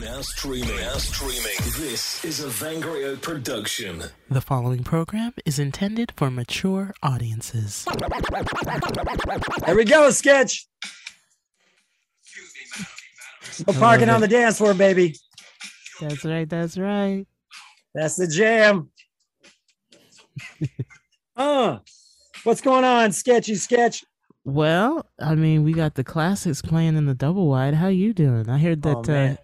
Now streaming. Now streaming. This is a Vangrio production. The following program is intended for mature audiences. There we go, sketch. No parking on the dance floor, baby. That's right. That's right. That's the jam. uh, what's going on, sketchy sketch? Well, I mean, we got the classics playing in the double wide. How you doing? I heard Oh, that uh, man.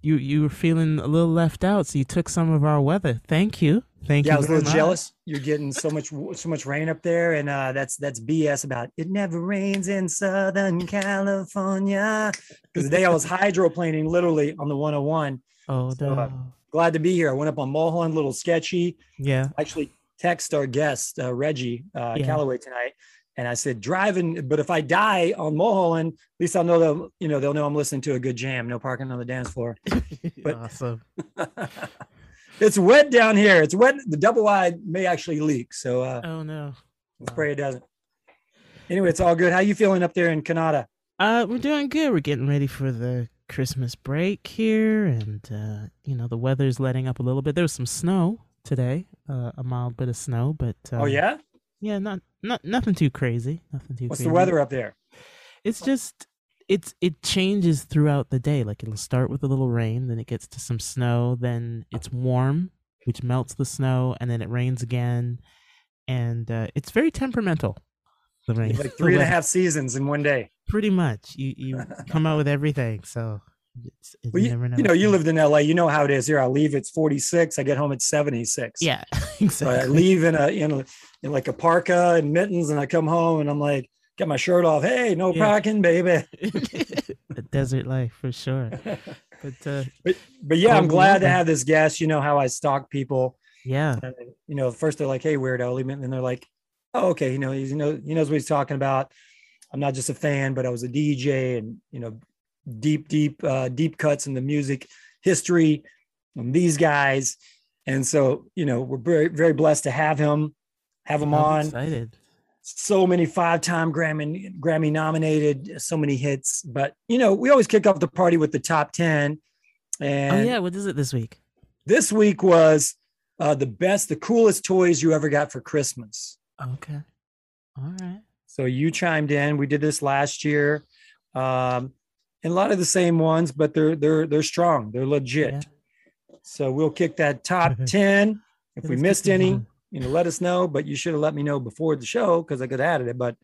You you were feeling a little left out, so you took some of our weather. Thank you. Thank Yeah, you. Yeah, I was a little much. jealous. You're getting so much so much rain up there, and uh, that's that's BS about it never rains in Southern California. Because the day I was hydroplaning literally on the 101. Oh So, uh, Glad to be here. I went up on Mulholland, a little sketchy. yeah. actually text our guest uh, Reggie uh, Yeah. Calloway tonight, and I said driving. But if I die on Mulholland, at least I'll know they'll you know they'll know I'm listening to a good jam. No parking on the dance floor. But- awesome. it's wet down here. It's wet. The double wide may actually leak, so uh, Oh no. let's pray it doesn't. Anyway, it's all good. How you feeling up there in Canada? Uh, we're doing good. We're getting ready for the Christmas break here, and uh, you know the weather's letting up a little bit. There was some snow today, uh, a mild bit of snow, but uh, oh yeah, yeah, not not nothing too crazy. Nothing too. what's crazy. the weather up there? It's just it's it changes throughout the day. Like it'll start with a little rain, then it gets to some snow, then it's warm, which melts the snow, and then it rains again, and uh, it's very temperamental. The rain, Like three and a half seasons in one day. pretty much. You you come out with everything, so it's, it's Well, you, never, you know, you lived in LA. You know how it is here. I leave. It's 46. I get home at 76. Yeah, So I exactly. leave in a in, a, in like a parka and mittens, and I come home and I'm like, get my shirt off. Hey, no Yeah. parking, baby. the desert life for sure. But uh, But but yeah, I'm glad to have this guest. You know how I stalk people. yeah, And, you know, first they're like, "Hey, weirdo," and they're like, "Oh, okay." You know, he's, you know, he knows what he's talking about. I'm not just a fan, but I was a DJ, and you know, deep, deep, uh, deep cuts in the music history from these guys. And so, you know, we're very, very blessed to have him, have him I'm on. excited. so many five-time Grammy Grammy nominated, so many hits. But you know, we always kick off the party with the top ten. And oh yeah, what is it this week? this week was uh, the best, the coolest toys you ever got for Christmas. Okay, all right. So you chimed in. We did this last year, um, and a lot of the same ones, but they're they're they're strong. They're legit. Yeah. So we'll kick that top ten. If we missed any, going. you know, let us know. But you should have let me know before the show because I could have added it. But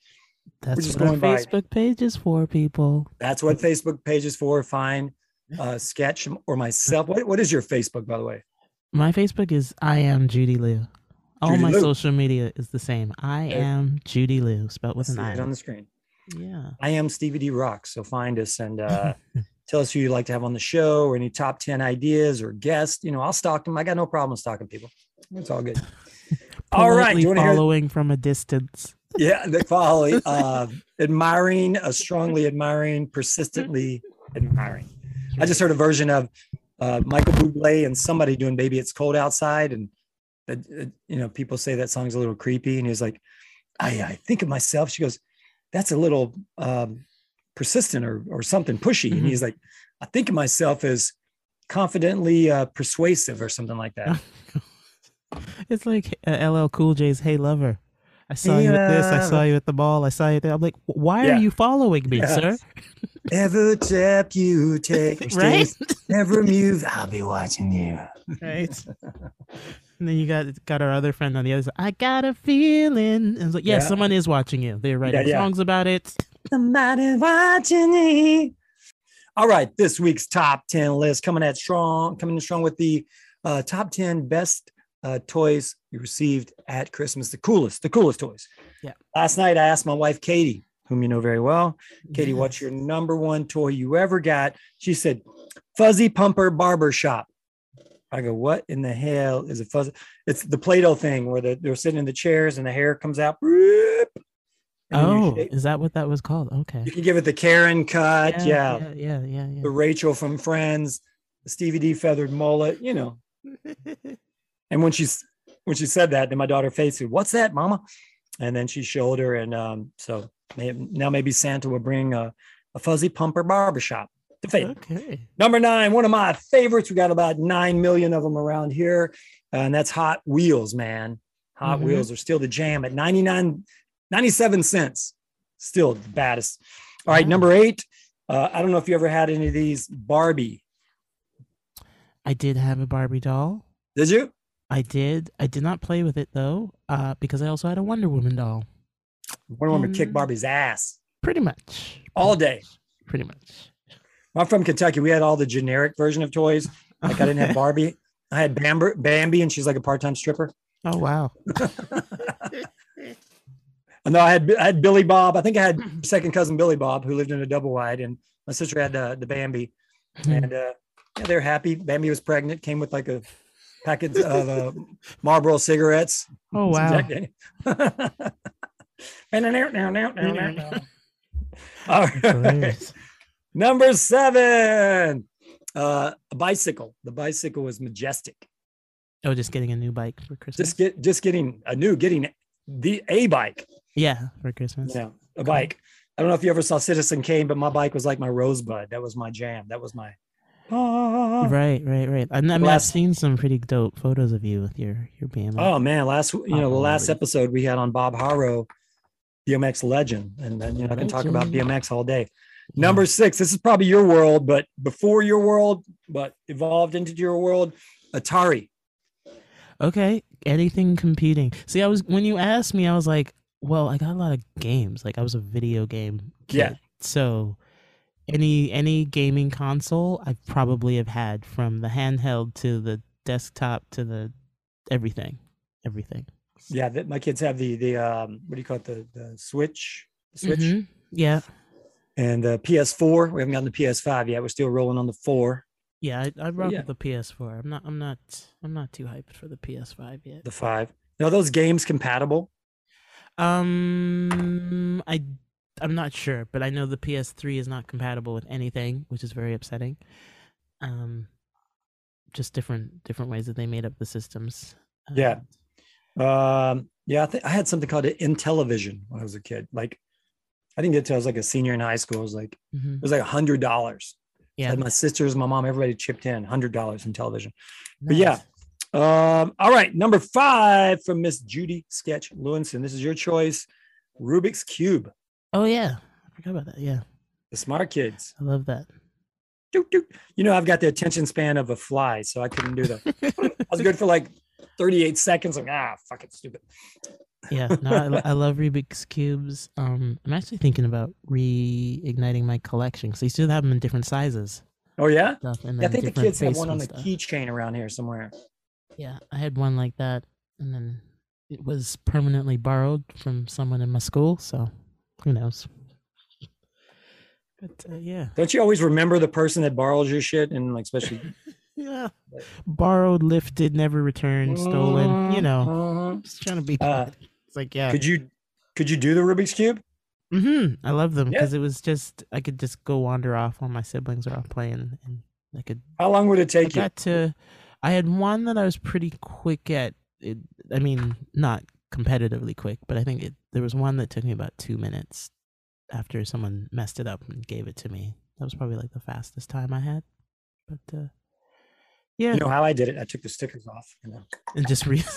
That's just what our going by- Facebook page is for, people. That's what Facebook page is for. Find uh, sketch or myself. What, what is your Facebook, by the way? My Facebook is I am Judy Liu. All Judy my Liu. social media is the same. I am Judy Liu, spelled with an I. on the screen. Yeah. I am Stevie D Rock. So find us and uh, tell us who you'd like to have on the show or any top 10 ideas or guests. You know, I'll stalk them. I got no problem stalking people. It's all good. all right. You to hear? following from a distance. Yeah, they follow. Uh, admiring, uh, strongly admiring, persistently admiring. I just heard a version of uh, Michael Bublé and somebody doing "Baby It's Cold Outside," and uh, you know, people say that song's a little creepy, and he's like, "I, I think of myself." She goes, "That's a little um, persistent or or something pushy," and Mhm. he's like, "I think of myself as confidently uh, persuasive or something like that." It's like uh, LL Cool J's "Hey Lover." I saw Hey, you at this. I saw you at the mall. I saw you there. I'm like, why Yeah. are you following me, Yeah. sir? Every step you take, right? every move, I'll be watching you. right. And then you got got our other friend on the other side. I got a feeling. And it's like, yeah, Yeah. someone is watching you. They're writing yeah. songs about it. Somebody watching me. All right, this week's top 10 list coming at strong, coming in strong with the uh, top 10 best uh, toys you received at Christmas. The coolest, the coolest toys. Yeah. Last night I asked my wife Katie, whom you know very well, Katie, Yes. what's your number one toy you ever got? She said, Fuzzy Pumper Barber Shop. I go, what in the hell is a fuzzy? It's the Play-Doh thing where the, they're sitting in the chairs and the hair comes out. Whoop, and then you Oh, is that what that was called? Okay. you can give it the Karen cut, yeah, yeah, yeah, yeah. yeah. the Rachel from Friends, the Stevie D feathered mullet, you know. And when she's when she said that, then my daughter Faith said, "What's that, Mama?" And then she showed her, and um, so now maybe Santa will bring a, a fuzzy pumper barbershop fate. Okay. Number nine, one of my favorites. We got about nine million of them around here, uh, and that's Hot Wheels, man. Hot Mhm. Wheels are still the jam at 99, 97 cents. Still the baddest. All right, Wow. number eight. Uh, I don't know if you ever had any of these Barbie. I did have a Barbie doll. Did you? I did. I did not play with it though, uh, because I also had a Wonder Woman doll. Wonder Woman kick Um, Barbie's ass Pretty much. all day. Pretty much. I'm from Kentucky. We had all the generic version of toys. Like I didn't have Barbie. I had Bamber, Bambi, and she's like a part-time stripper. Oh wow. No, I had I had Billy Bob. I think I had second cousin Billy Bob who lived in a double wide, and my sister had uh, the Bambi, and uh, yeah, they're happy. Bambi was pregnant, came with like a packet of uh, Marlboro cigarettes. Oh wow. And now, now, now, now, now. All right. Number seven, uh, a bicycle. The bicycle was majestic. Oh, just getting a new bike for Christmas. Just get, just getting a new, getting the a bike. yeah, for Christmas. Yeah, a bike. I don't know if you ever saw Citizen Kane, but my bike was like my rosebud. That was my jam. That was my. Ah. Right, right, right. I, mean, I've seen some pretty dope photos of you with your your BMX. Oh man, last you know the last episode we had on Bob Haro, BMX legend, and then you know I can talk about BMX all day. Number six, this is probably your world, but before your world, but evolved into your world, Atari. Okay, anything competing. See, I was when you asked me, I was like, well, I got a lot of games. Like I was a video game kid. Yeah. So any any gaming console I probably have had from the handheld to the desktop to the everything. Everything. Yeah, that my kids have the the um what do you call it the the Switch, the Switch, Mhm. Yeah. And the PS4. We haven't gotten the PS5 yet. We're still rolling on the four, Yeah, I, I rock yeah. with the PS4. I'm not I'm not I'm not too hyped for the PS5 yet. the five. Now are those games compatible. Um, I I'm not sure, but I know the PS3 is not compatible with anything, which is very upsetting. Um, just different different ways that they made up the systems. Yeah. Um, Um, yeah, I think I had something called an Intellivision when I was a kid. Like, I didn't get to I was like a senior in high school. It was like mhm. it was like a hundred dollars. Yeah. My sisters, my mom, everybody chipped in hundred dollars in television. but yeah. Um, all right, number five from Miss Judy Sketch Lewinson. This is your choice. Rubik's Cube, Oh yeah, I forgot about that. Yeah, the smart kids. I love that. Doot, doot. You know, I've got the attention span of a fly, so I couldn't do that. I was good for like 38 seconds. Like, ah, fucking stupid. Yeah, no, I, I love Rubik's cubes. Um, I'm actually thinking about reigniting my collection because they still have them in different sizes. Oh yeah, yeah I think the kids have one on the keychain around here somewhere. Yeah, I had one like that, and then it was permanently borrowed from someone in my school. So who knows? But uh, yeah, Don't you always remember the person that borrows your shit and like especially yeah, borrowed, lifted, never returned, stolen. You know, just trying to be. Uh. It's like yeah, Could you could you do the Rubik's cube? hmm I love them Yeah. because it was just I could just go wander off while my siblings are off playing, and I could How long would it I take you? got to. I had one that I was pretty quick at. It, I mean, not competitively quick, but I think it. There was one that took me about two minutes after someone messed it up and gave it to me. That was probably like the fastest time I had. But uh, yeah, You know how I did it? I took the stickers off. You know? and just re.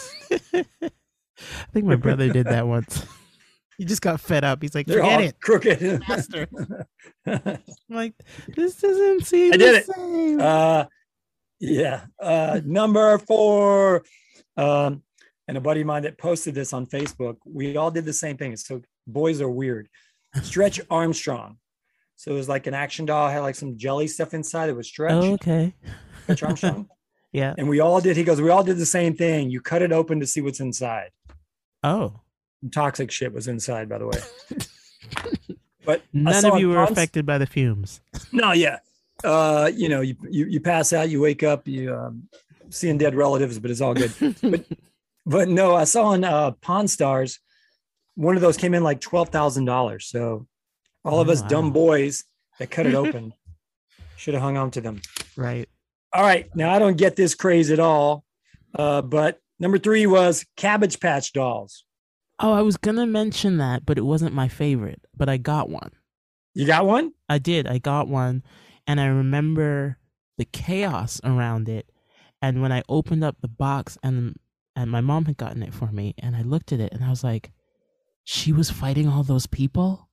I think my brother did that once. He just got fed up. He's like, They're "Forget it, crooked. master." I'm like, "This doesn't seem." I did the it. same." uh, yeah. Uh, number four. Um, and a buddy of mine that posted this on Facebook, we all did the same thing. So boys are weird. Stretch Armstrong. So it was like an action doll, had like some jelly stuff inside. It was stretch, oh, okay. Stretch Armstrong. Yeah. And we all did. He goes, we all did the same thing. You cut it open to see what's inside. Oh. Toxic shit was inside, by the way. But None of you were Pawn's- affected by the fumes. No, yeah. Uh, you know, you, you you pass out, you wake up, you um, seeing dead relatives, but it's all good. but but no, I saw on uh, Pawn Stars, one of those came in like twelve thousand dollars. So all of Oh, us dumb boys that cut it open should have hung on to them. right. All right, now I don't get this craze at all, uh, but number three was Cabbage Patch Dolls. Oh, I was gonna mention that, but it wasn't my favorite. But I got one. You got one? I did. I got one, and I remember the chaos around it. And when I opened up the box and and my mom had gotten it for me, and I looked at it and I was like, she was fighting all those people,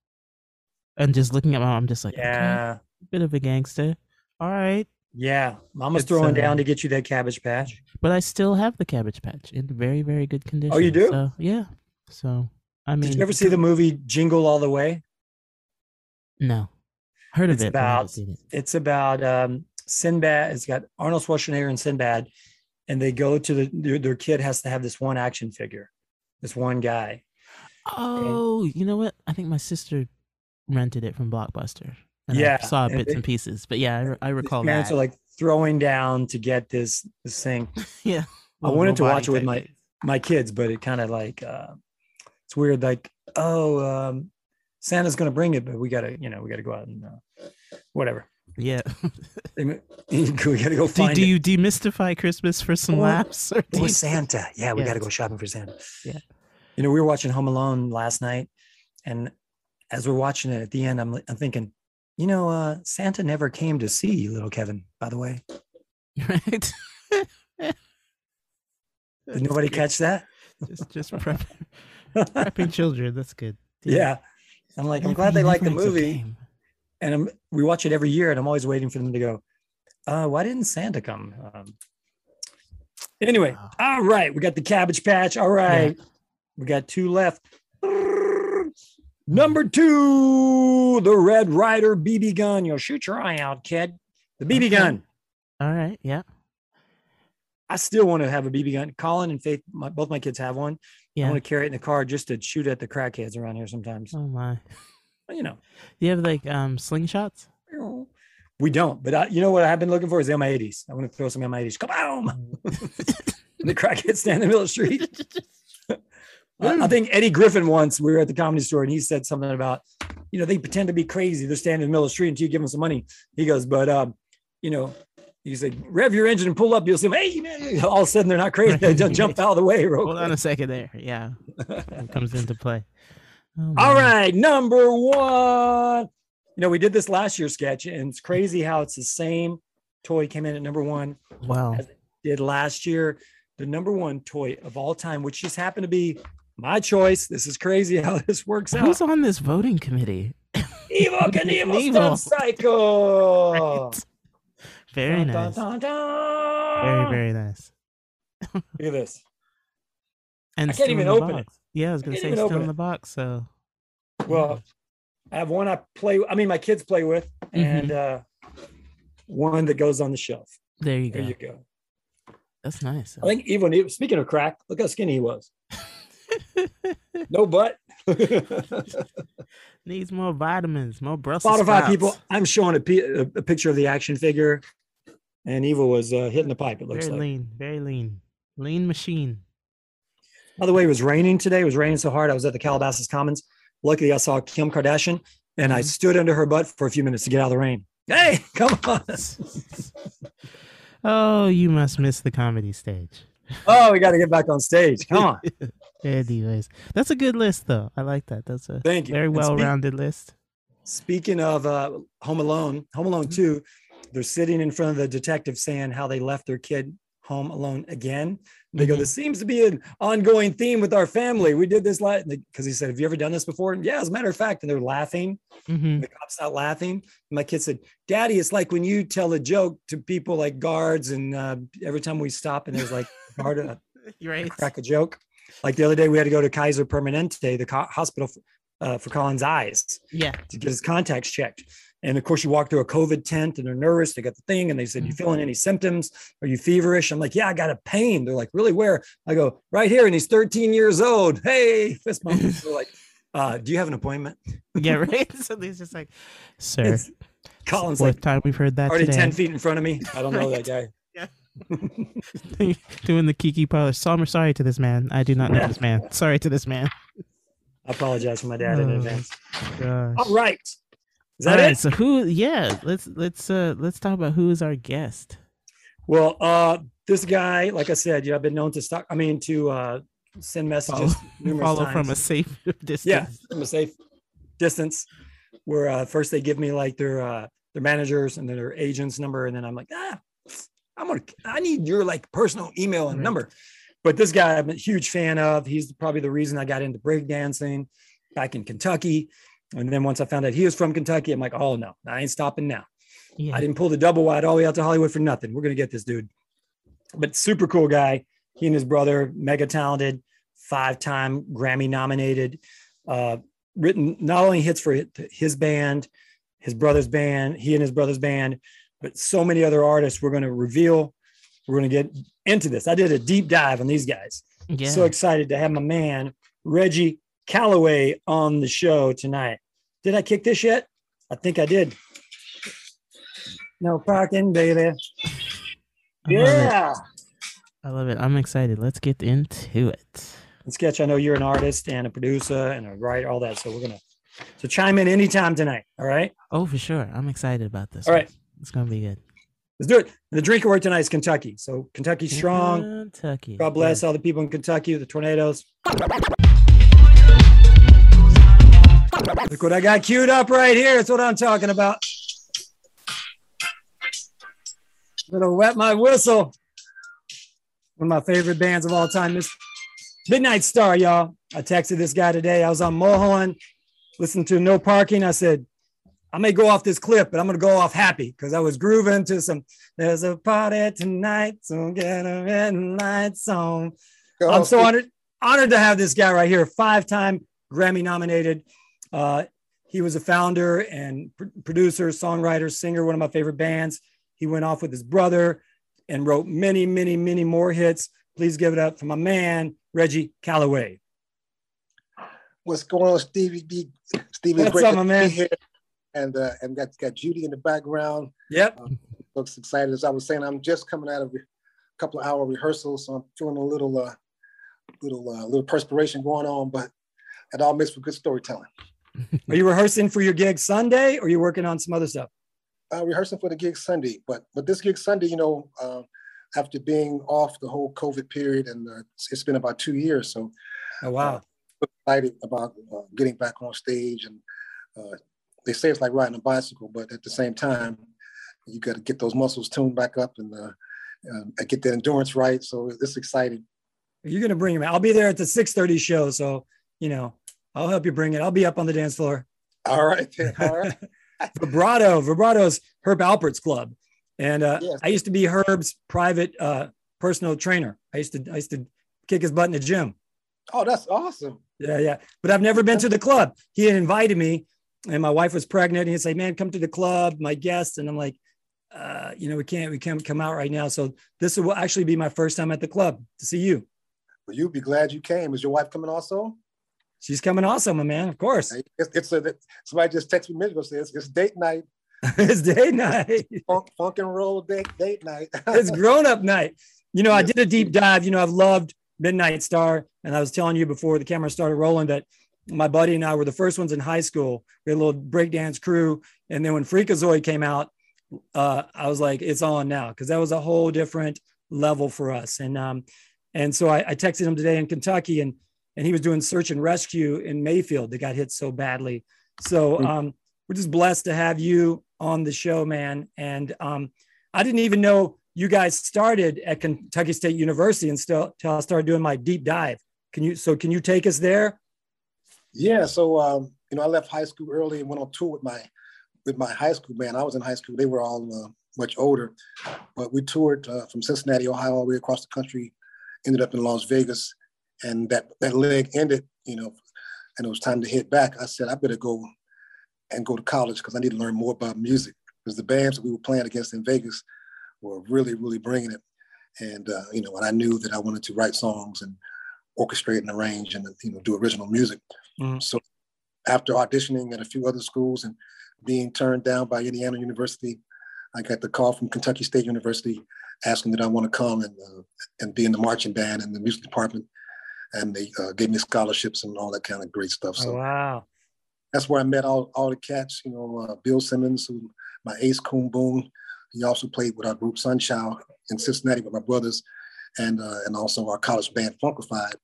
and just looking at my mom, just like, okay, Yeah. bit of a gangster. All right, Yeah. Mama's It's, throwing uh, down to get you that cabbage patch. but I still have the Cabbage Patch in very very good condition. Oh, you do? So, yeah. So I mean, Did you ever see the movie Jingle All the Way? No, heard of It's it. about- seen it. It's about um, Sinbad. It's got Arnold Schwarzenegger and Sinbad, and they go to the their, their kid has to have this one action figure, this one guy. Oh, you know what? I think my sister rented it from Blockbuster. And Yeah, I saw bits they- and pieces, but yeah, I, I recall parents that. are like throwing down to get this this thing. yeah, I wanted to watch it with my my kids, but it kind of like uh, it's weird. Like, oh, um, Santa's gonna bring it, but we gotta, you know, we gotta go out and uh, whatever. Yeah. we gotta go do, find do it. you demystify Christmas for some Or- laughs? Or do Or Santa. Yeah, we Yeah. got to go shopping for Santa. Yeah. You know, we were watching Home Alone last night, and as we're watching it at the end, I'm I'm thinking, you know, uh, Santa never came to see you, little Kevin. By the way, right? did nobody catch that? Just, just prep, prepping children. That's good. yeah. I'm like, I'm glad they he like the never ends up movie, and I'm, we watch it every year, and I'm always waiting for them to go. Uh, why didn't Santa come? Um, anyway, Wow. all right, we got the Cabbage Patch. All right, we got two left. Number two, the Red Ryder BB gun. You'll shoot your eye out, kid. The BB Okay. gun. All right. Yeah. I still want to have a BB gun. Colin and Faith, my, both my kids have one. I want to carry it in the car just to shoot at the crackheads around here sometimes. Oh my. You know, Do you have like um slingshots? we don't. But I, you know what I've been looking for is the MI80s. I want to throw some MI80s. Come on. the crackheads stand in the middle of the street. I I think Eddie Griffin once we were at the comedy store and he said something about, you know, they pretend to be crazy. They're standing in the middle of the street until you give them some money. He goes, but um, you know, you say rev your engine and pull up. You'll see them. Hey, man! All of a sudden they're not crazy. They just jump out of the way. Real Hold on a second there. Yeah. It comes into play. Oh, All man. right, number one. You know, we did this last year sketch, and it's crazy how it's the same toy came in at number one Wow. as it did last year. The number one toy of all time, which just happened to be my choice. This is crazy how this works out. Who's on this voting committee? Evel Knievel Knievel. Stunt Cycle. Right. Very Dun, nice. dun, dun. Very, very nice. Look at this. And I can't even open it. Yeah, I was gonna can't say still in the box. So Well, I have one I play. I mean, my kids play with, and uh, one that goes on the shelf. there you There go. you go. That's nice. I think even speaking of crack, look how skinny he was. No butt. Needs more vitamins, more Brussels Spotify sprouts. people, I'm showing a, a, a picture of the action figure, and Evel was uh, hitting the pipe. It looks Very like. lean, very lean, lean machine. By the way, it was raining today. It was raining so hard. I was at the Calabasas Commons. Luckily, I saw Kim Kardashian, and I Mhm. stood under her butt for a few minutes to get out of the rain. Hey, come on! oh, you must miss the comedy stage. Oh, we got to get back on stage. Come on. Anyways, that's a good list, though. I like that. That's a Thank you. very And well-rounded list. Speaking of uh, Home Alone, Home Alone 2, they're sitting in front of the detective saying how they left their kid home alone again. They go, Mhm. This seems to be an ongoing theme with our family. We did this last because he said, Have you ever done this before? And, yeah, as a matter of fact, and they're laughing. hmm The cop's not laughing. My kid said, Daddy, it's like when you tell a joke to people like guards, and uh, every time we stop and there's like a guard uh, You're right. crack a joke. Like the other day, we had to go to Kaiser Permanente, the co- hospital for, uh, for Colin's eyes Yeah. to get his contacts checked. And of course, you walk through a COVID tent and they're nervous. They got the thing and they said, You Mhm. feeling any symptoms? Are you feverish? I'm like, Yeah, I got a pain. They're like, Really? Where? I go, Right here. And he's 13 years old. Hey, fist bump. They're like, uh, Do you have an appointment? Yeah. Right. so he's just like, sir. It's, Colin's fourth like, time we've heard that Already today. 10 feet in front of me. I don't know that guy. Doing the Kiki parlor. So I'm sorry to this man. I do not know this man. Sorry to this man. I apologize for my dad in Oh, advance. Gosh. All right. Is that All right, it? So who? Yeah. Let's let's uh let's talk about who is our guest. Well, uh, this guy, like I said, yeah, I've been known to stop. I mean, to uh, send messages numerous Follow times. from a safe distance. yeah, from a safe distance. Where uh, first they give me like their uh, their managers and then their agent's number. And then I'm like, ah, I'm gonna, I need your like personal email and Right. number. But this guy I'm a huge fan of. He's probably the reason I got into breakdancing back in Kentucky. And then once I found out he was from Kentucky, I'm like, oh no, I ain't stopping now. Yeah. I didn't pull the double wide all the way out to Hollywood for nothing. We're gonna get this dude. But super cool guy. He and his brother, mega talented, five-time Grammy nominated. Uh, written not only hits for his band, his brother's band, he and his brother's band, but so many other artists. We're gonna reveal. We're gonna get into this. I did a deep dive on these guys. yeah. So excited to have my man Reggie Calloway on the show tonight. Did I kick this yet? I think I did. No parking, baby. I love. Yeah. I love it. I'm excited. Let's get into it. And Sketch, I know you're an artist and a producer and a writer, all that. So we're gonna so chime in anytime tonight. All right. Oh, for sure. I'm excited about this. All one. right. It's gonna be good. Let's do it. The drinker word tonight is Kentucky. So Kentucky strong. Kentucky. God bless Yeah. all the people in Kentucky, the tornadoes. Look what I got queued up right here. That's what I'm talking about. Gonna wet my whistle. One of my favorite bands of all time, Miss Midnight Star, y'all. I texted this guy today. I was on Mulholland, listening to No Parking. I said, I may go off this clip, but I'm gonna go off happy because I was grooving to some. There's a party tonight, so get a red lights on. I'm so honored, honored to have this guy right here, five-time Grammy nominated. Uh, he was a founder and pr- producer, songwriter, singer, one of my favorite bands. He went off with his brother and wrote many, many, many more hits. Please give it up for my man, Reggie Calloway. What's going on, Stevie Stevie, What's great up, to my man? Here. And uh, and got got Judy in the background. Yep. Looks excited. As I was saying, I'm just coming out of a couple of hour rehearsal, so I'm feeling a little uh, little uh, little perspiration going on, but it all makes for good storytelling. Are you rehearsing for your gig Sunday or are you working on some other stuff? Uh, rehearsing for the gig Sunday, but but this gig Sunday, you know, uh, after being off the whole COVID period, and uh, it's- it's been about two years, so Oh, wow. excited about uh, getting back on stage and uh, they say it's like riding a bicycle but at the same time you got to get those muscles tuned back up and uh, and get that endurance right so it's exciting You're to bring him. I'll be there at the 630 show. So, you know, I'll help you bring it. I'll be up on the dance floor. all right then, all right Vibrato. Vibrato's Herb Alpert's club. And uh, Yes. I used to be Herb's private uh, personal trainer. I used to I used to kick his butt in the gym. oh that's awesome Yeah, yeah. But I've never been to the club. He had invited me, and my wife was pregnant. And he'd say, "Man, come to the club, my guest." And I'm like, uh, "You know, we can't, we can't come out right now." So this will actually be my first time at the club to see you. well you'll be glad you came is your wife coming also She's coming also, my man. Of course, it's, it's a somebody just texted me minute ago says it's date night it's date night. funk, funk and roll date date night it's grown up night. You know, I did a deep dive. You know, I've loved Midnight Star, and I was telling you before the camera started rolling that my buddy and I were the first ones in high school. We had a little breakdance crew, and then when Freakazoid came out, uh, I was like, "It's on now," because that was a whole different level for us. And um, and so I, I texted him today in Kentucky, and and he was doing search and rescue in Mayfield that got hit so badly. So Mm. um, we're just blessed to have you on the show, man. And um, I didn't even know you guys started at Kentucky State University and still till I started doing my deep dive. Can you so can you take us there? Yeah, so um, you know, I left high school early and went on tour with my with my high school band. I was in high school; they were all uh, much older, but we toured uh, from Cincinnati, Ohio, all the way across the country. Ended up in Las Vegas, and that that leg ended. You know, and it was time to hit back. I said, I better go and go to college because I need to learn more about music. Because the bands that we were playing against in Vegas were really, really bringing it. And uh, you know, and I knew that I wanted to write songs and orchestrate and arrange and you know do original music. Mhm. So after auditioning at a few other schools and being turned down by Indiana University, I got the call from Kentucky State University asking that I want to come and uh, and be in the marching band and the music department, and they uh, gave me scholarships and all that kind of great stuff. So Oh, wow. that's where I met all, all the cats. You know, uh, Bill Simmons, who my ace Coon Boone. He also played with our group Sunchild in Cincinnati with my brothers, and uh, and also our college band Funkified.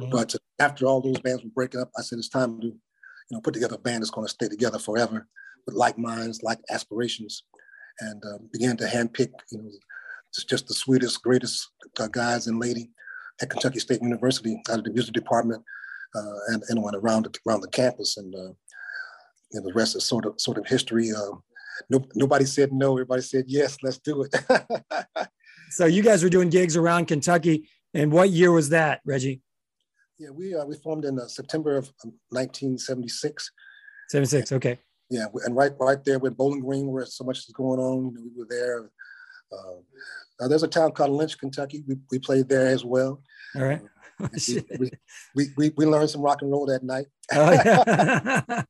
Mhm. But after all those bands were breaking up, I said it's time to, you know, put together a band that's going to stay together forever. with like minds, like aspirations, and uh, began to handpick, you know, just, just the sweetest, greatest uh, guys and lady at Kentucky State University out of the music department uh, and anyone around the, around the campus. And uh, you know, the rest is sort of sort of history. Uh, no, nobody said no. Everybody said yes. Let's do it. so you guys were doing gigs around Kentucky, and what year was that, Reggie? Yeah, we uh, we formed in uh, September of 1976. Um, 76. Okay. Yeah, and right right there with Bowling Green, where so much is going on, we were there. Uh, there's a town called Lynch, Kentucky. We, we played there as well. All right. we, we, we, we, learned some rock and roll that night. oh, yeah.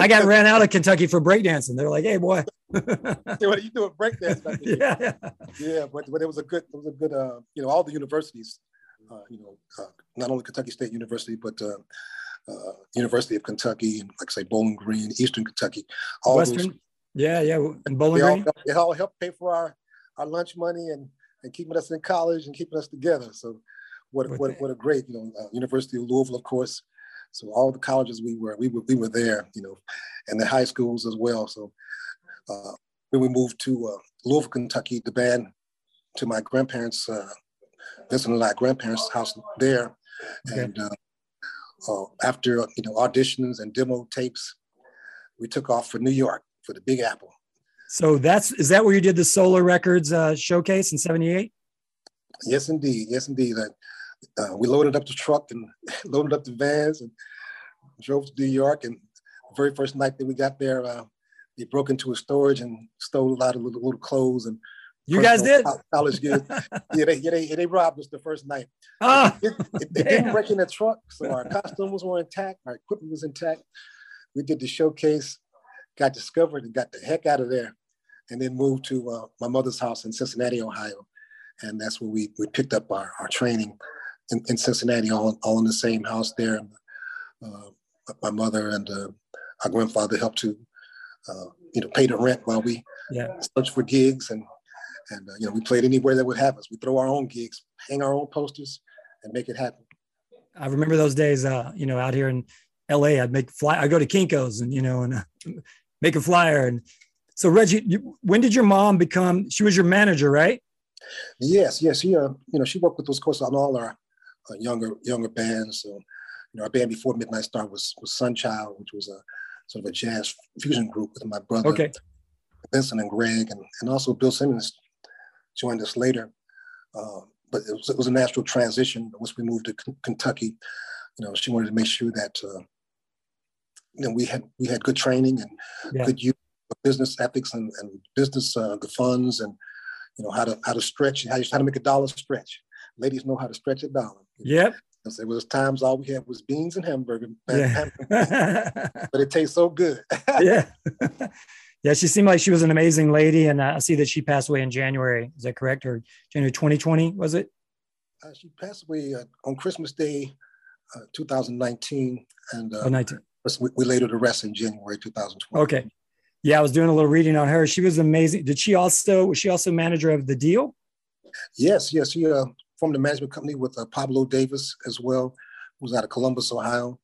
I got ran out of Kentucky for breakdancing. They're like, "Hey, boy, what are you doing breakdancing?" yeah, yeah, yeah. But but it was a good it was a good uh, you know all the universities, you know, uh, not only Kentucky State University but uh, uh, University of Kentucky and like I say Bowling Green, Eastern Kentucky, all Western. Those, yeah, yeah, and Bowling Green. All, it all helped pay for our our lunch money and and keeping us in college and keeping us together. So what what, what a great you know uh, University of Louisville, of course. So all the colleges we were we were we were there, you know, and the high schools as well. So uh, when we moved to uh, Louisville, Kentucky, the band to my grandparents, and my grandparents' house there, okay. and uh, uh, after you know auditions and demo tapes, we took off for New York for the Big Apple. So that's is that where you did the Solar Records uh, showcase in '78? Yes, indeed. Yes, indeed. Uh, we loaded up the truck and loaded up the vans and drove to New York. And the very first night that we got there, uh, they broke into a storage and stole a lot of little, little clothes and you guys did college goods. yeah, they, yeah, they, they robbed us the first night. Ah, it, it, it didn't break in the truck, so our costumes were intact, our equipment was intact. We did the showcase, got discovered, and got the heck out of there, and then moved to uh, my mother's house in Cincinnati, Ohio, and that's where we we picked up our, our training in, in Cincinnati, all all in the same house there. Uh, my mother and uh, our grandfather helped to, uh, you know, pay the rent while we yeah. searched for gigs and and uh, you know, we played anywhere that would have us. We throw our own gigs, hang our own posters, and make it happen. I remember those days. Uh, you know, out here in L.A., I'd make fly. I go to Kinkos and you know, and uh, make a flyer. And so, Reggie, you, when did your mom become? She was your manager, right? Yes, yes. She, uh, you know, she worked with us, of course, on all our uh, younger younger bands. So, you know, our band before Midnight Star was was Sunchild, which was a sort of a jazz fusion group with my brother. Okay. Vincent and Greg, and, and also Bill Simmons joined us later. Uh, but it was, it was, a natural transition once we moved to K- Kentucky. You know, she wanted to make sure that uh, you know we had we had good training and yeah. good use of business ethics and, and business uh, the funds and you know how to how to stretch how, how to make a dollar stretch. Ladies know how to stretch a dollar. Yep. It was times all we had was beans and hamburger, yeah. but it tastes so good. yeah. Yeah, she seemed like she was an amazing lady, and uh, I see that she passed away in January. Is that correct, or January 2020? Was it? Uh, she passed away uh, on Christmas Day, uh, 2019, and uh, oh, 19. We, we laid her to rest in January 2020. Okay. Yeah, I was doing a little reading on her. She was amazing. Did she also was she also manager of the Deele? Yes, yes. She uh, formed a management company with uh, Pablo Davis as well, who's out of Columbus, Ohio,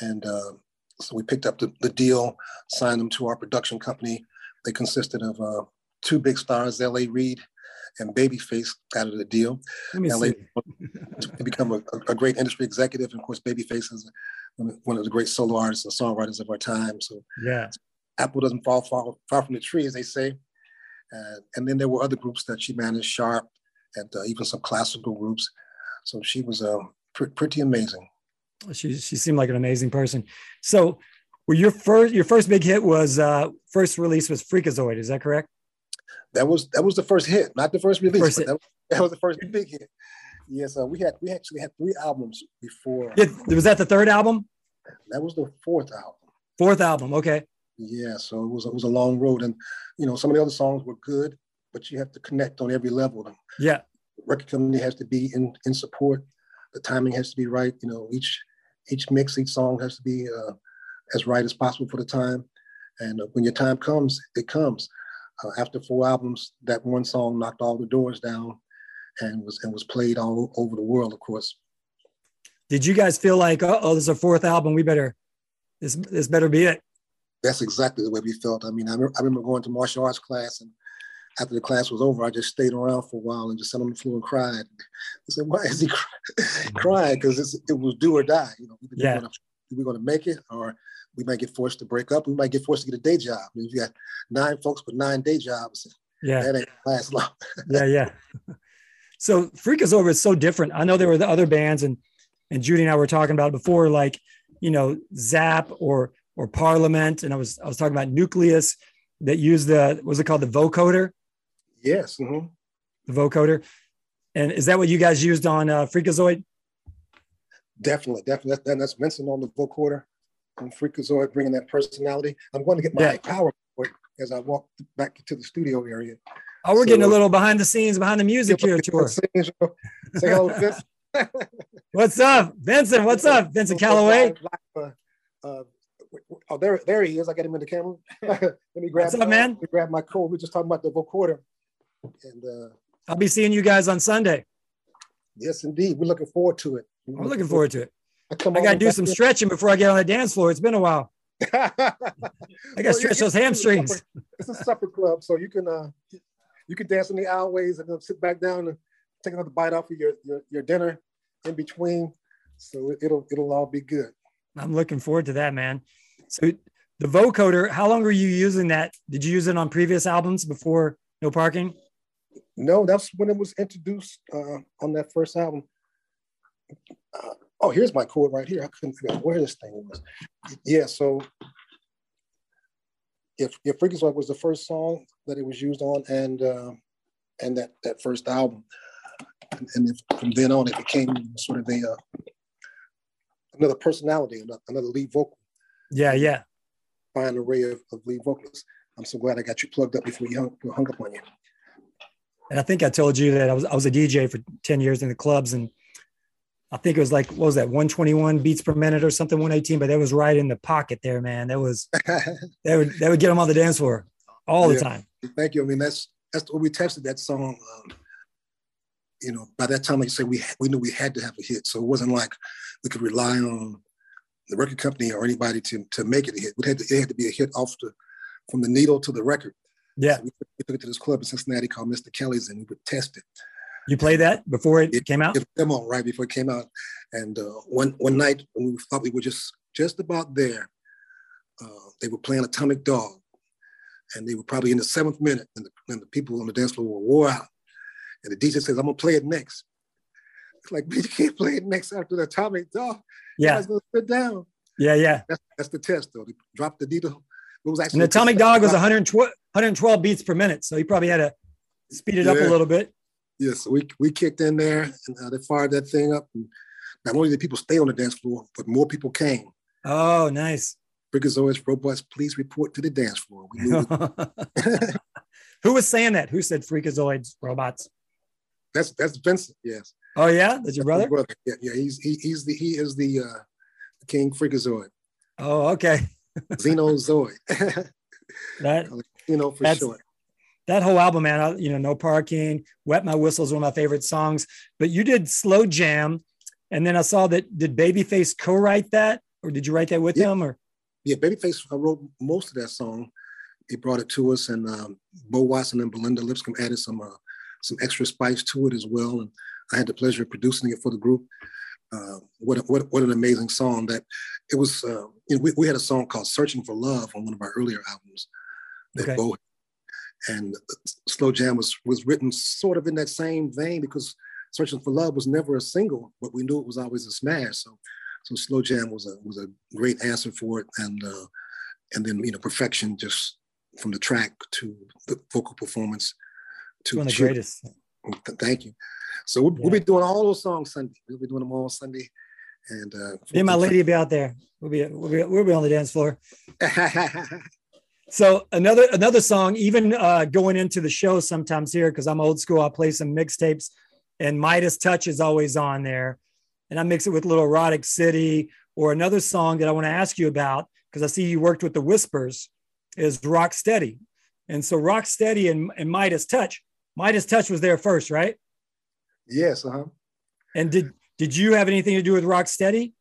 and uh, so we picked up the, the Deele, signed them to our production company. They consisted of uh, two big stars, L.A. Reid and Babyface, out of the Deele. L.A. to become a, a, great industry executive. And of course, Babyface is one of the great solo artists and songwriters of our time. So yeah, apple doesn't fall far, far from the tree, as they say. Uh, and then there were other groups that she managed, Sharp, and uh, even some classical groups. So she was uh, pr- pretty amazing she she seemed like an amazing person. So, well, your first your first big hit was uh first release was Freakazoid. Is that correct? That was that was the first hit, not the first release. First that, was, that, was, the first big hit. Yes, uh, we had we actually had three albums before. Yeah, was that the third album? That was the fourth album. Fourth album, okay. Yeah, so it was it was a long road, and you know some of the other songs were good, but you have to connect on every level. Yeah, record company has to be in in support. The timing has to be right. You know, each each mix, each song has to be uh, as right as possible for the time. And uh, when your time comes, it comes. Uh, after four albums, that one song knocked all the doors down, and was and was played all over the world, of course. Did you guys feel like, oh, this is our fourth album, we better this this better be it? that's exactly the way we felt. I mean, I, I remember going to martial arts class and after the class was over, I just stayed around for a while and just sat on the floor and cried. I said, "Why is he crying? Because it was do or die. You know, yeah. Gonna, we're going to make it, or we might get forced to break up. We might get forced to get a day job. I mean, if you got nine folks with nine day jobs, yeah, that ain't last long. yeah, yeah. So Freakazoid is over is so different. I know there were the other bands, and and Judy and I were talking about before, like you know Zapp or or Parliament, and I was I was talking about Newcleus that used the was it called the vocoder? Yes. Mm-hmm. The vocoder. And is that what you guys used on uh, Freakazoid? Definitely, definitely. That, that's Vincent on the vocoder on Freakazoid, bringing that personality. I'm going to get my yeah. power as I walk back to the studio area. Oh, we're so, getting a little behind the scenes, behind the music here, tour. Say hello, Vincent. what's up, Vincent? What's up, Vincent Calloway? Uh, uh, oh, there, there he is. I got him in the camera. Let me grab. What's up, man? Let me grab my code. We are just talking about the vocoder, and uh, I'll be seeing you guys on Sunday. Yes, indeed. We're looking forward to it. I'm looking forward to it. I, I got to do some in. stretching before I get on the dance floor. It's been a while. I got to well, stretch those hamstrings. It's a supper club, so you can uh, you can dance in the alleyways and then sit back down and take another bite off of your your, your dinner in between. So it'll it'll all be good. I'm looking forward to that, man. So the vocoder, how long were you using that? Did you use it on previous albums before No Parking? No, that's when it was introduced uh, on that first album. Uh, oh, here's my chord right here. I couldn't figure out where this thing was. Yeah, so if if Freakazoid was the first song that it was used on, and uh, and that that first album, and, and if, from then on it became sort of a uh, another personality, another lead vocal. Yeah, yeah. Fine array of, of lead vocalists. I'm so glad I got you plugged up before you hung, hung up on you. And I think I told you that I was I was a DJ for 10 years in the clubs and I think it was like what was that 121 beats per minute or something 118 but that was right in the pocket there man. That was that would that would get them on the dance floor all the time. Thank you. I mean that's that's what we tested that song um, you know by that time like you said we we knew we had to have a hit. So it wasn't like we could rely on the record company or anybody to to make it a hit. It had to, it had to be a hit off the from the needle to the record yeah. So we, took it to this club in Cincinnati called Mr. Kelly's and we would test it. You played that before it, it came out? It demo, right before it came out. And uh, one one night when we thought we were just just about there, uh, they were playing Atomic Dog. And they were probably in the seventh minute and the, and the people on the dance floor were wore out. And the DJ says, I'm gonna play it next. It's like, you can't play it next after the Atomic Dog. Yeah. gonna sit down. Yeah, yeah. That's, that's the test though. They drop the needle it was actually. And Atomic Dog was 112, 112 beats per minute, so he probably had to speed it yeah. up a little bit. Yes, yeah, so we we kicked in there and uh, they fired that thing up. And not only did people stay on the dance floor, but more people came. Oh, nice. Freakazoids, robots, please report to the dance floor. Who was saying that? Who said freakazoids, robots? That's that's Vincent. Yes. Oh yeah, that's your brother. brother. Yeah, yeah. He's he, he's the he is the uh, King Freakazoid. Oh, okay. Xenozoid. that you know for sure. That whole album, man. I, you know, no parking. Wet My Whistle is one of my favorite songs. But you did Slow Jam, and then I saw that. Did Babyface co-write that, or did you write that with yeah. him? Or yeah, Babyface I wrote most of that song. He brought it to us, and um, Bo Watson and Belinda Lipscomb added some uh, some extra spice to it as well. And I had the pleasure of producing it for the group. Uh, what, what what an amazing song that it was. Uh, you know, we, we had a song called "Searching for Love" on one of our earlier albums that okay. Bo and Slow Jam was was written sort of in that same vein because "Searching for Love" was never a single, but we knew it was always a smash. So so Slow Jam was a was a great answer for it, and uh, and then you know perfection just from the track to the vocal performance to one of the greatest. Thank you. So we'll, yeah. we'll, be doing all those songs Sunday. We'll be doing them all Sunday. And uh, me and my lady will be out there. We'll be, we'll be we'll be on the dance floor. so another another song, even uh, going into the show sometimes here because I'm old school. I'll play some mixtapes, and Midas Touch is always on there, and I mix it with Little Erotic City or another song that I want to ask you about because I see you worked with the Whispers is Rock Steady, and so Rock Steady and, and Midas Touch. Midas Touch was there first, right? Yes, uh huh. And did did you have anything to do with Rock Steady?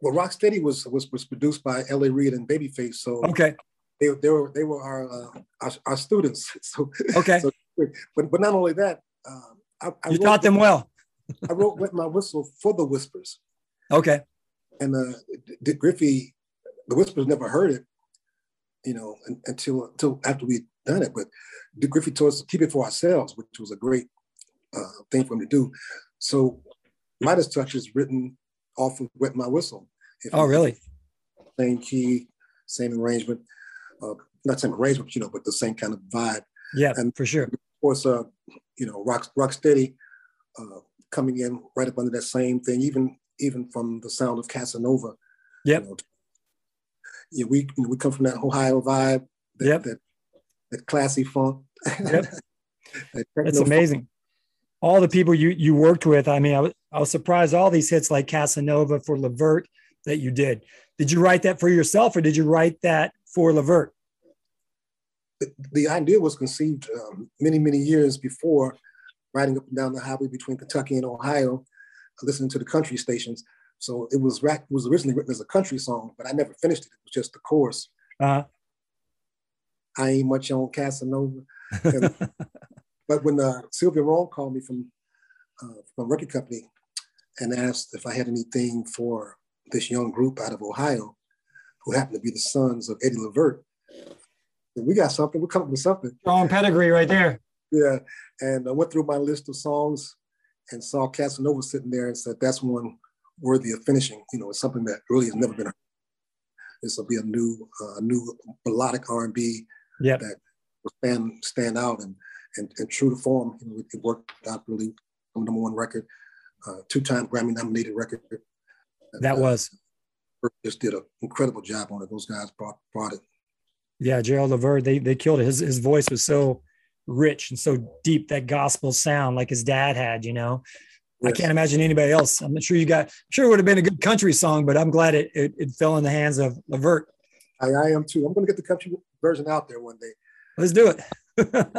Well, Rocksteady was was was produced by L.A. Reid and Babyface. So okay, they, they were they were our uh, our, our, students. So okay, so, but but not only that, um, I, I you taught them well. I wrote "Wet My Whistle" for the Whispers. Okay, and uh, Dick Griffey, the Whispers never heard it, you know, until until after we'd done it. But Dick Griffey told us to keep it for ourselves, which was a great uh, thing for him to do. So Midas Touch is written off of Wet My Whistle. oh, really? Same key, same arrangement. Uh, not same arrangement, you know, but the same kind of vibe. Yeah, and for sure. Of course, uh, you know, Rock Rocksteady uh, coming in right up under that same thing, even even from the sound of Casanova. Yeah. You know, yeah, we you know, we come from that Ohio vibe. That, yep. that, that classy funk. Yep. that That's amazing. Funk. All the people you you worked with. I mean, I was I was surprised all these hits like Casanova for Levert that you did. Did you write that for yourself, or did you write that for Levert? The, idea was conceived um, many many years before, riding up and down the highway between Kentucky and Ohio, listening to the country stations. So it was was originally written as a country song, but I never finished it. It was just the chorus. Uh-huh. I ain't much on Casanova. And, but when uh, Sylvia Rhone called me from uh, from a record company and asked if I had anything for this young group out of Ohio, who happened to be the sons of Eddie Levert, we got something. We're coming with something. Strong pedigree right there. Yeah, and I went through my list of songs and saw Casanova sitting there and said, "That's one worthy of finishing." You know, it's something that really has never been heard. This will be a new, uh, new melodic R&B yep. that will stand stand out and and, and true to form. You know, it worked out really. Number one record, uh, two-time Grammy nominated record. That uh, was just did an incredible job on it. Those guys brought brought it. Yeah, Gerald Levert, they they killed it. His his voice was so rich and so deep, that gospel sound like his dad had, you know. Yes. I can't imagine anybody else. I'm not sure you got, I'm sure it would have been a good country song, but I'm glad it, it, it fell in the hands of Levert. I, I am too. I'm going to get the country version out there one day. Let's do it.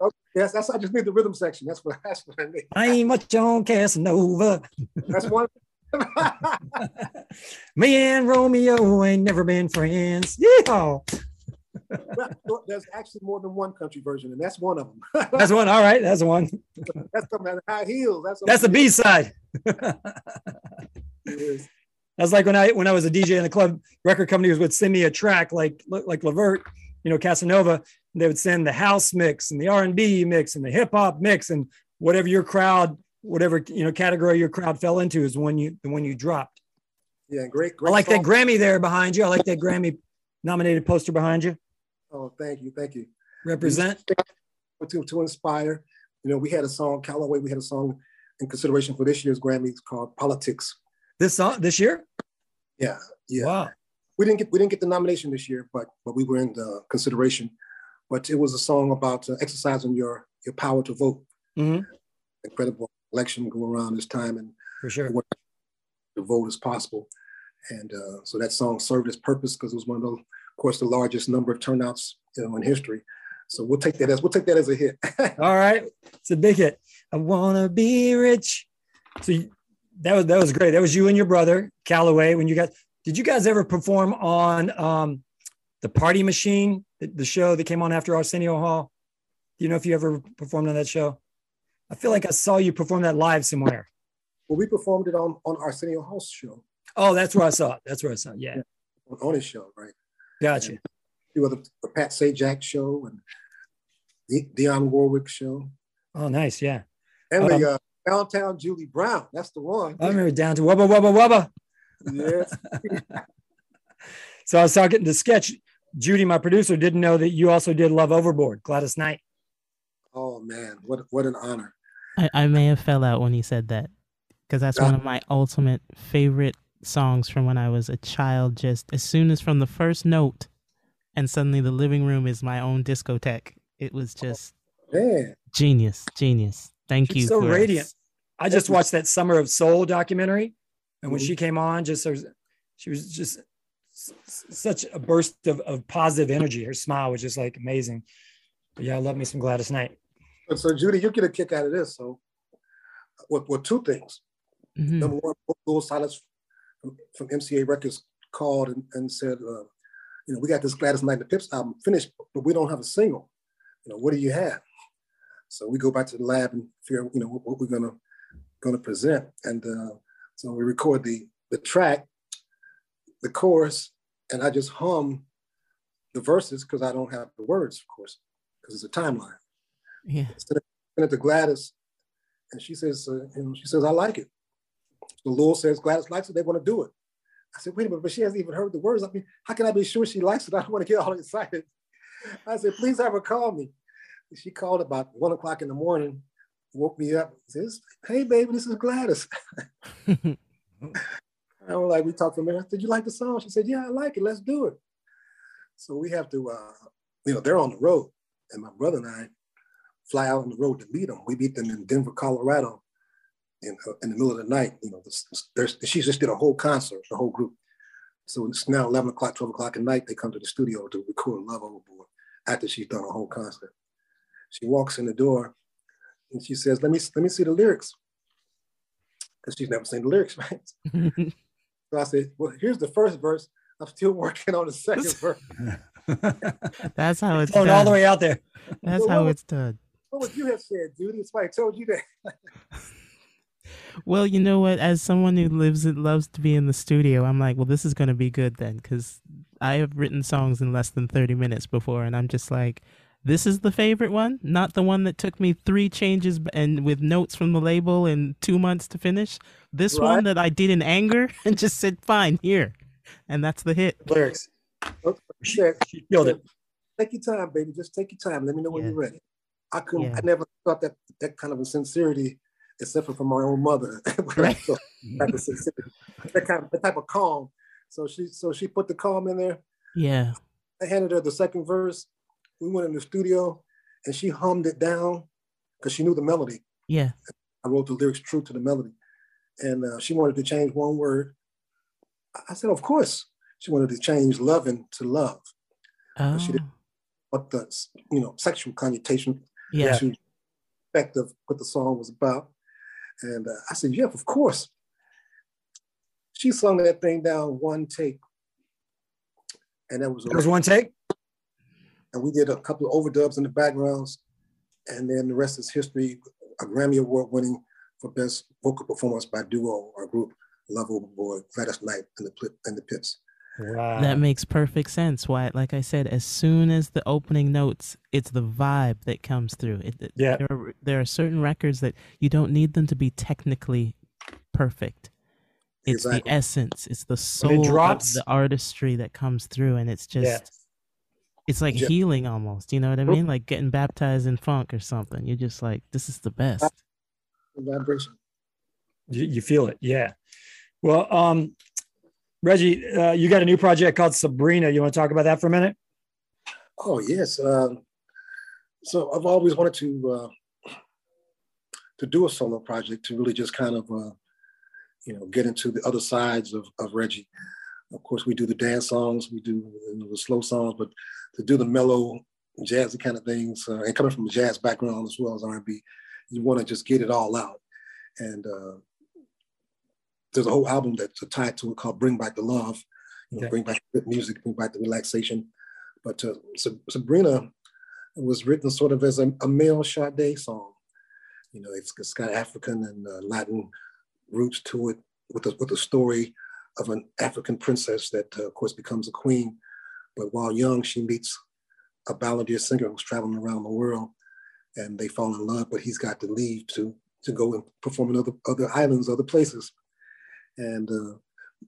Oh, yes, that's I just need the rhythm section. That's what that's what I need. I ain't much on Casanova. that's one. Me and Romeo ain't never been friends. Yeah well, there's actually more than one country version, and that's one of them. that's one. All right, that's one. that's something high heels. That's that's the B side. That's like when I when I was a DJ in the club, record companies would send me a track like like Levert, you know, Casanova. They would send the house mix and the R and B mix and the hip hop mix and whatever your crowd, whatever you know category your crowd fell into is the one you the one you dropped. Yeah, great. great I like song. that Grammy there behind you. I like that Grammy nominated poster behind you. Oh, thank you, thank you. Represent to to inspire. You know, we had a song Calloway. We had a song in consideration for this year's Grammys called "Politics." This song this year? Yeah, yeah. Wow. We didn't get we didn't get the nomination this year, but but we were in the consideration. But it was a song about uh, exercising your your power to vote. Mm-hmm. Incredible election go around this time, and for sure, the vote as possible. And uh, so that song served its purpose because it was one of those course, the largest number of turnouts you know, in history. So we'll take that as we'll take that as a hit. All right, it's a big hit. I wanna be rich. So you, that was that was great. That was you and your brother Calloway. When you guys did you guys ever perform on um, the Party Machine, the, the show that came on after Arsenio Hall? Do you know if you ever performed on that show? I feel like I saw you perform that live somewhere. Well, we performed it on on Arsenio Hall's show. Oh, that's where I saw it. That's where I saw it. Yeah. yeah on his show, right? Gotcha. And few other the Pat Sajak show and the Dionne Warwick show. Oh, nice, yeah. And um, the uh, downtown Julie Brown. That's the one. I remember down to Wubba Wubba Wubba. Yes. so I was talking the sketch. Judy, my producer, didn't know that you also did Love Overboard, Gladys Knight. Oh man, what what an honor. I, I may have fell out when he said that because that's one of my ultimate favorite songs from when I was a child. Just as soon as from the first note, and suddenly the living room is my own discotheque. It was just oh, genius, genius. Thank She's you. So radiant. I just watched that Summer of Soul documentary, and when mm-hmm. she came on, just she was just such a burst of, of positive energy. Her smile was just like amazing. But yeah, I love me some Gladys Knight. So Judy, you get a kick out of this. So, well, well two things. Mm-hmm. Number one, Louil Silas from, from MCA Records called and, and said, uh, you know, we got this Gladys Knight and the Pips album finished, but we don't have a single. You know, what do you have? So we go back to the lab and figure, you know, what, what we're gonna gonna present. And uh, so we record the the track, the chorus, and I just hum the verses because I don't have the words, of course, because it's a timeline. Yeah. Send it to Gladys, and she says, uh, you know, she says, I like it. So Louil says, Gladys likes it, they want to do it. I said, wait a minute, but she hasn't even heard the words. I mean, how can I be sure she likes it? I don't want to get all excited. I said, please have her call me. She called about one o'clock in the morning, woke me up, says, hey, baby, this is Gladys. I was like, we talked for a minute. Did you like the song? She said, yeah, I like it. Let's do it. So we have to, uh, you know, they're on the road. And my brother and I fly out on the road to meet them. We meet them in Denver, Colorado in, uh, in the middle of the night. You know, there's, she just did a whole concert, the whole group. So it's now 11 o'clock, 12 o'clock at night. They come to the studio to record Love Overboard after she's done a whole concert. She walks in the door and she says, let me, let me see the lyrics. Because she's never seen the lyrics, right? so I said, well, here's the first verse. I'm still working on the second verse. That's how it's Going done. all the way out there. That's Well, how what- it's done. What would you have said, Judy? It's I told you that. Well, you know what? As someone who lives and loves to be in the studio, I'm like, well, this is going to be good then, because I have written songs in less than 30 minutes before, and I'm just like, this is the favorite one, not the one that took me three changes and with notes from the label and two months to finish. This one that I did in anger and just said, fine, here, and that's the hit. Lyrics. Oh, she said, She killed it. take your time, baby. Just take your time. Let me know when Yeah. you're ready. I couldn't. Yeah. I never thought that that kind of a sincerity, except for from my own mother. Right. So, type of sincerity, that kind of that type of calm. So she so she put the calm in there. Yeah, I handed her the second verse. We went in the studio, and she hummed it down because she knew the melody. yeah, I wrote the lyrics true to the melody, and uh, she wanted to change one word. I- said, of course. She wanted to change loving to love, oh, she did- but the you know sexual connotation yeah, of what the song was about. And uh, I said, yeah, of course. She slung that thing down one take. And that was, There was one take. and we did a couple of overdubs in the backgrounds. And then the rest is history, a Grammy Award winning for best vocal performance by duo or group, Love Overboard, Gladys Knight and the, and the Pips. Wow. That makes perfect sense. Why, like I said, as soon as the opening notes, it's the vibe that comes through. It, Yeah. there are, there are certain records that you don't need them to be technically perfect. It's Exactly. the essence. It's the soul drops- of the artistry that comes through, and it's just Yeah. it's like Yeah. healing almost. You know what I mean? Like getting baptized in funk or something. You're just like, this is the best. Vibration. You, you feel it. Yeah. Well, um, Reggie, uh, you got a new project called Sabrina. You want to talk about that for a minute? Oh yes. Um, so I've always wanted to uh, to do a solo project to really just kind of uh, you know get into the other sides of, of Reggie. Of course, we do the dance songs, we do you know, the slow songs, but to do the mellow, jazzy kind of things, uh, and coming from a jazz background as well as R&B, you want to just get it all out. And uh, there's a whole album that's tied to it called "Bring Back the Love." You know, Okay. bring back the music, bring back the relaxation. But uh, Sab- Sabrina was written sort of as a, a male Sade song. You know, it's, it's got African and uh, Latin roots to it, with a, with a story of an African princess that, uh, of course, becomes a queen. But while young, she meets a balladeer singer who's traveling around the world, and they fall in love. But he's got to leave to to go and perform in other other islands, other places. And uh,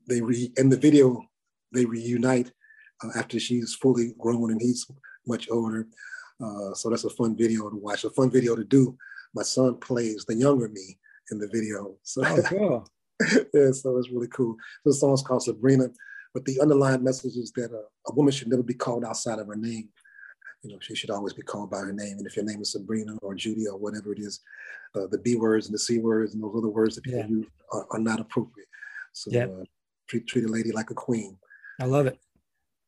they re in the video they reunite uh, after she's fully grown and he's much older. Uh, so that's a fun video to watch, a fun video to do. My son plays the younger me in the video. So, Oh, cool. yeah, so it's really cool. The song's called Sabrina, but the underlying message is that uh, a woman should never be called outside of her name. You know, she should always be called by her name. And if your name is Sabrina or Judy or whatever it is, uh, the B words and the C words and those other words that people Yeah. use are, are not appropriate. So Yeah. uh, treat, treat a lady like a queen. I love it.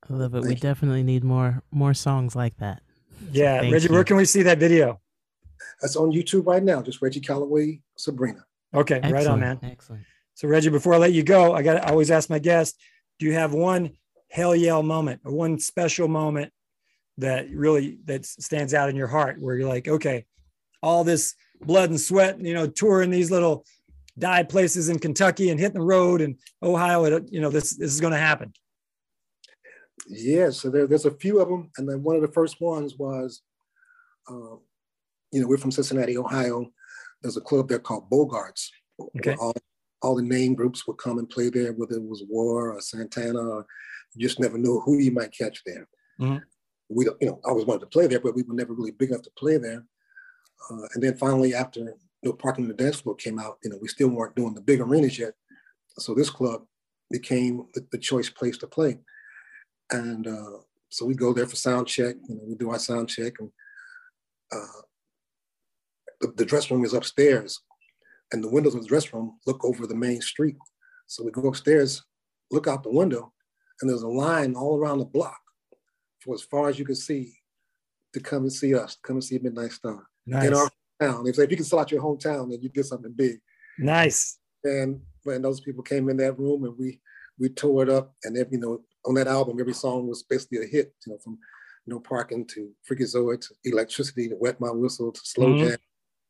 I love it. We you. definitely need more more songs like that. Yeah. Thank Reggie, you. where can we see that video? That's on YouTube right now. Just Reggie Calloway, Sabrina. Okay. Right on, Excellent, man. Excellent. So, Reggie, before I let you go, I got to always ask my guests do you have one hell yeah moment or one special moment that really that stands out in your heart where you're like, okay, all this blood and sweat, you know, touring these little dive places in Kentucky and hitting the road and Ohio, you know, this this is going to happen. Yeah, so there, there's a few of them, and then one of the first ones was, uh, you know, we're from Cincinnati, Ohio. There's a club there called Bogarts. Okay. All, all the name groups would come and play there, whether it was War or Santana, or you just never know who you might catch there. Mm-hmm. We, you know, I always wanted to play there, but we were never really big enough to play there. Uh, and then finally, after No Parking in the Dance Floor came out, you know, we still weren't doing the big arenas yet. So this club became the, the choice place to play. And uh, so we go there for sound check. You know, we do our sound check, and uh, the, the dress room is upstairs, and the windows of the dress room look over the main street. So we go upstairs, look out the window, and there's a line all around the block for as far as you can see to come and see us, come and see Midnight Star nice. in our town. If you can sell out your hometown, then you did something big. Nice. And when those people came in that room and we we tore it up, and every, you know on that album every song was basically a hit. You know from No Parking to Freakazoid to Electricity to Wet My Whistle to Slow Mhm. Jam.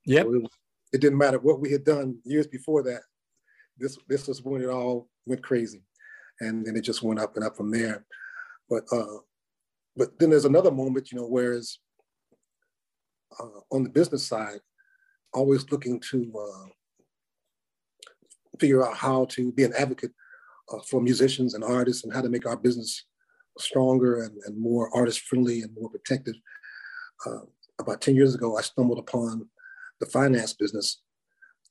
Yep. So it, it didn't matter what we had done years before that. This this was when it all went crazy, and then it just went up and up from there. But uh, but then there's another moment, you know, whereas uh, on the business side, always looking to uh, figure out how to be an advocate uh, for musicians and artists and how to make our business stronger and, and more artist friendly and more protective. Uh, about 10 years ago, I stumbled upon the finance business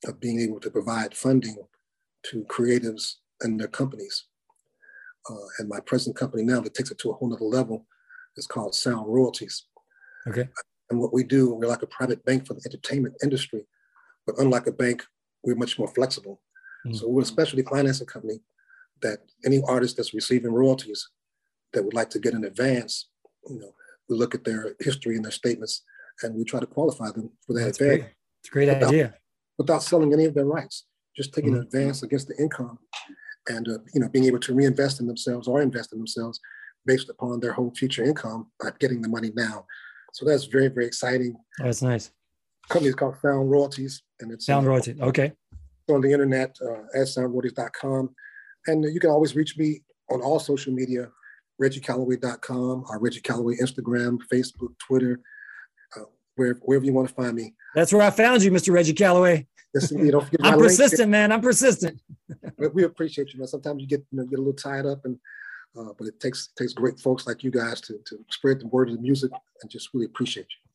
of being able to provide funding to creatives and their companies. Uh, and my present company now that takes it to a whole nother level is called Sound Royalties. Okay. And what we do, we're like a private bank for the entertainment industry, but unlike a bank, we're much more flexible. Mm. So we're a specialty financing company that any artist that's receiving royalties that would like to get an advance, you know, we look at their history and their statements and we try to qualify them for that That's advance great. It's a great Without- idea. without selling any of their rights, just taking an Mhm. advance against the income and, uh, you know, being able to reinvest in themselves or invest in themselves based upon their whole future income, not getting the money now. So that's very, very exciting. Oh, that's nice. Company is called Sound Royalties and it's Sound uh, royalty. Okay. on the internet uh, at soundroyalties.com. And you can always reach me on all social media, reggieCalloway.com, or Reggie Calloway Instagram, Facebook, Twitter, uh, where, wherever you want to find me. That's where I found you, Mr. Reggie Calloway. Listen, you don't forget my I'm link. persistent, man. I'm persistent. We appreciate you, man. Sometimes you get you know, get a little tied up, and uh, but it takes takes great folks like you guys to to spread the word of the music, and just really appreciate you.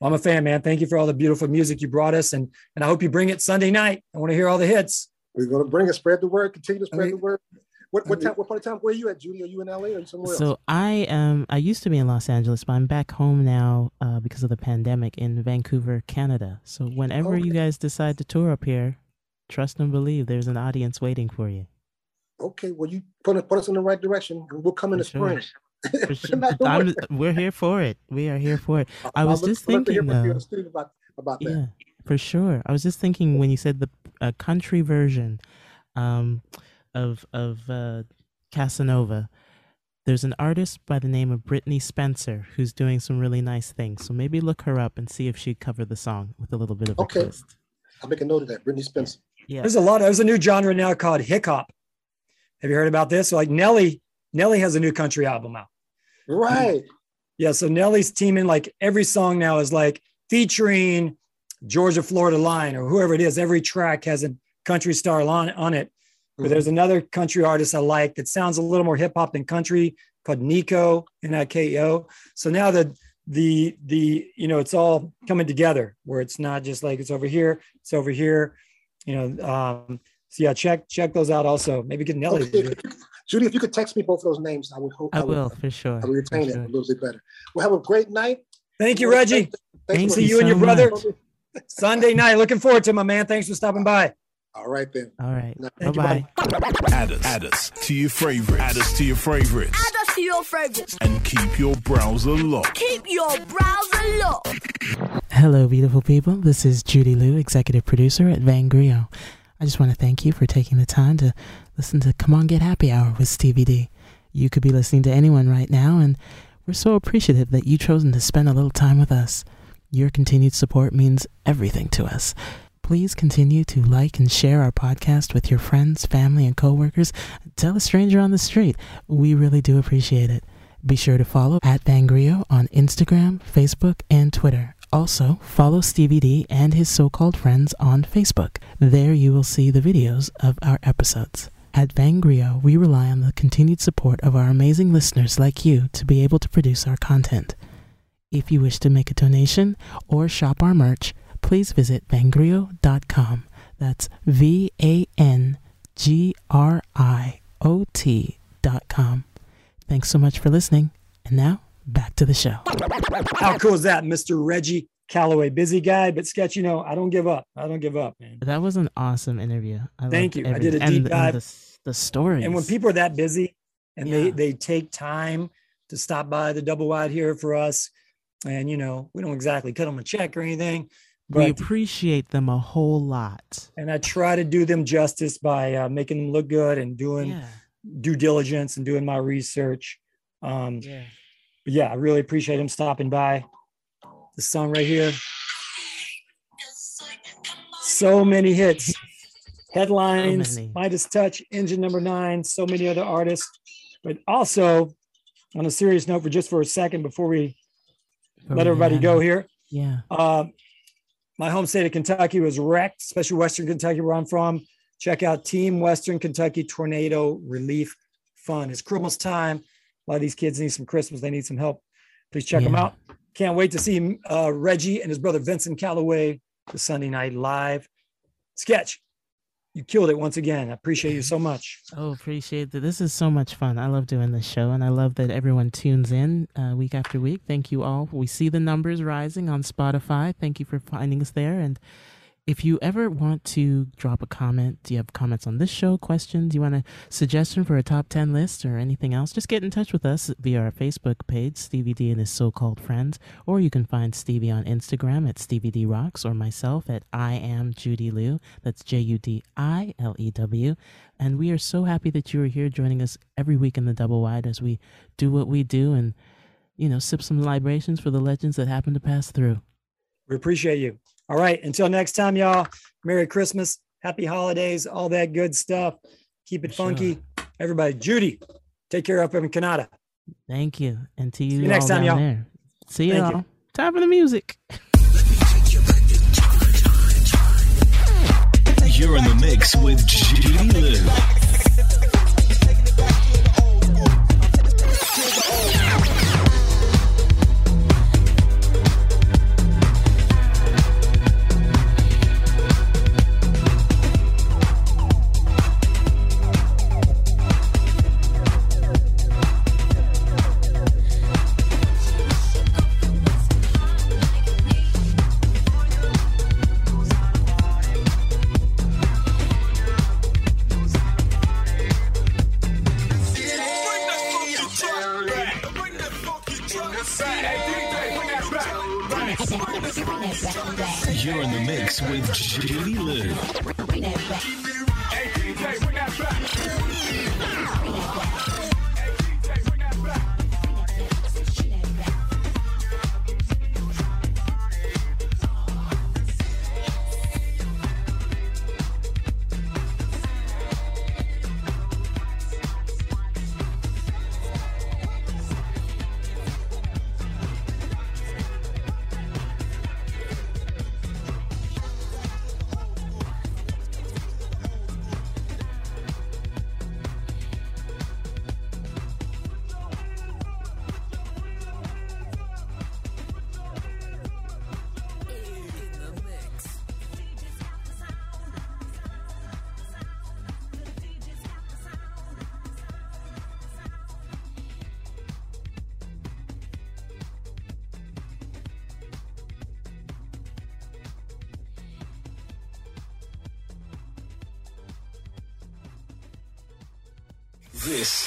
Well, I'm a fan, man. Thank you for all the beautiful music you brought us, and and I hope you bring it Sunday night. I want to hear all the hits. We're gonna bring it, spread the word, continue to spread mean- the word. What what I mean- time? What part of town? Where are you at, Judy? Are you in LA or are you somewhere else? So I am. I used to be in Los Angeles, but I'm back home now uh, because of the pandemic in Vancouver, Canada. So whenever you guys decide to tour up here, trust and believe there's an audience waiting for you. Okay, well you put us put us in the right direction, and we'll come in For the sure. spring. Sure. I'm- we're here for it. We are here for it. I I'll was just I'll look to hear thinking, from you though. about about that. Yeah, for sure. I was just thinking when you said the uh, country version um, of of uh, Casanova. There's an artist by the name of Brittney Spencer who's doing some really nice things. So maybe look her up and see if she'd cover the song with a little bit of a Okay. twist. I'll make a note of that. Brittney Spencer. Yeah. There's a lot. There's a new genre now called hip hop. Have you heard about this? Like Nelly, Nelly has a new country album out. Right. Yeah, so Nelly's teaming like every song now is like featuring Georgia Florida Line or whoever it is. Every track has a country star on, on it. But there's another country artist I like that sounds a little more hip hop than country called Niko N I K O. So now the the the you know it's all coming together where it's not just like it's over here, it's over here. You know, um, so yeah, check check those out also. Maybe get Nelly. Okay, if you could- Judy, if you could text me both of those names, I would hope I would- will for sure. I will retain for it sure. a little bit better. Well, have a great night. Thank you, Reggie. Thank for- See you you and your so brother. Sunday night. Looking forward to it, my man. Thanks for stopping by. All right then. All right. No, Bye thank you, bye. Add us, add us to your favorites. Add us to your favorites. Add us to your favorites. And keep your browser locked. Keep your browser locked. Hello, beautiful people. This is Judy Lew, executive producer at Vangrio. I just want to thank you for taking the time to listen to Come On Get Happy Hour with Stevie D. You could be listening to anyone right now, and we're so appreciative that you've chosen to spend a little time with us. Your continued support means everything to us. Please continue to like and share our podcast with your friends, family, and coworkers. Tell a stranger on the street. We really do appreciate it. Be sure to follow at Vangrio on Instagram, Facebook, and Twitter. Also, follow Stevie D and his so called friends on Facebook. There you will see the videos of our episodes. At Vangrio, we rely on the continued support of our amazing listeners like you to be able to produce our content. If you wish to make a donation or shop our merch, please visit vangrio.com. That's V A N G R I O T.com. Thanks so much for listening. And now, back to the show. How cool is that, Mr. Reggie Calloway? Busy guy, but sketch. You know, I don't give up. I don't give up, man. That was an awesome interview. I Thank you. I did a deep and, and dive. the, the stories. And when people are that busy and they Yeah. they take time to stop by the double wide here for us, and you know, we don't exactly cut them a check or anything, But, we appreciate them a whole lot. and I try to do them justice by uh, making them look good and doing Yeah. due diligence and doing my research. Um, Yeah. But yeah, I really appreciate him stopping by. The song right here. So many hits. Headlines, many. Midas Touch, Engine Number Nine, so many other artists. But also, on a serious note, for just for a second before we let everybody go here, Yeah. uh, my home state of Kentucky was wrecked, especially Western Kentucky, where I'm from. Check out Team Western Kentucky Tornado Relief Fund. It's Christmas time. A lot of these kids need some Christmas. They need some help. Please check them out. Can't wait to see uh, Reggie and his brother Vincent Calloway the Sunday night live. Sketch, you killed it once again. I appreciate you so much. Oh, appreciate that. This is so much fun. I love doing this show, and I love that everyone tunes in uh, week after week. Thank you all. We see the numbers rising on Spotify. Thank you for finding us there. And if you ever want to drop a comment, do you have comments on this show, questions, you want a suggestion for a top 10 list or anything else, just get in touch with us via our Facebook page, Stevie D and his so called friends, or you can find Stevie on Instagram at Stevie D Rocks or myself at I am Judy Lew. That's J U D I L E W. And we are so happy that you are here joining us every week in the double wide as we do what we do and, you know, sip some libations for the legends that happen to pass through. We appreciate you. All right. Until next time, y'all. Merry Christmas. Happy holidays. All that good stuff. Keep it For sure. funky. Everybody, Judy, take care up in Canada. Thank you. And to you, you next time, y'all. there. See you Thank you. all. Time for the music. You're in the mix with Judy Lew.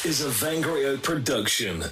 Is a Vangrio production.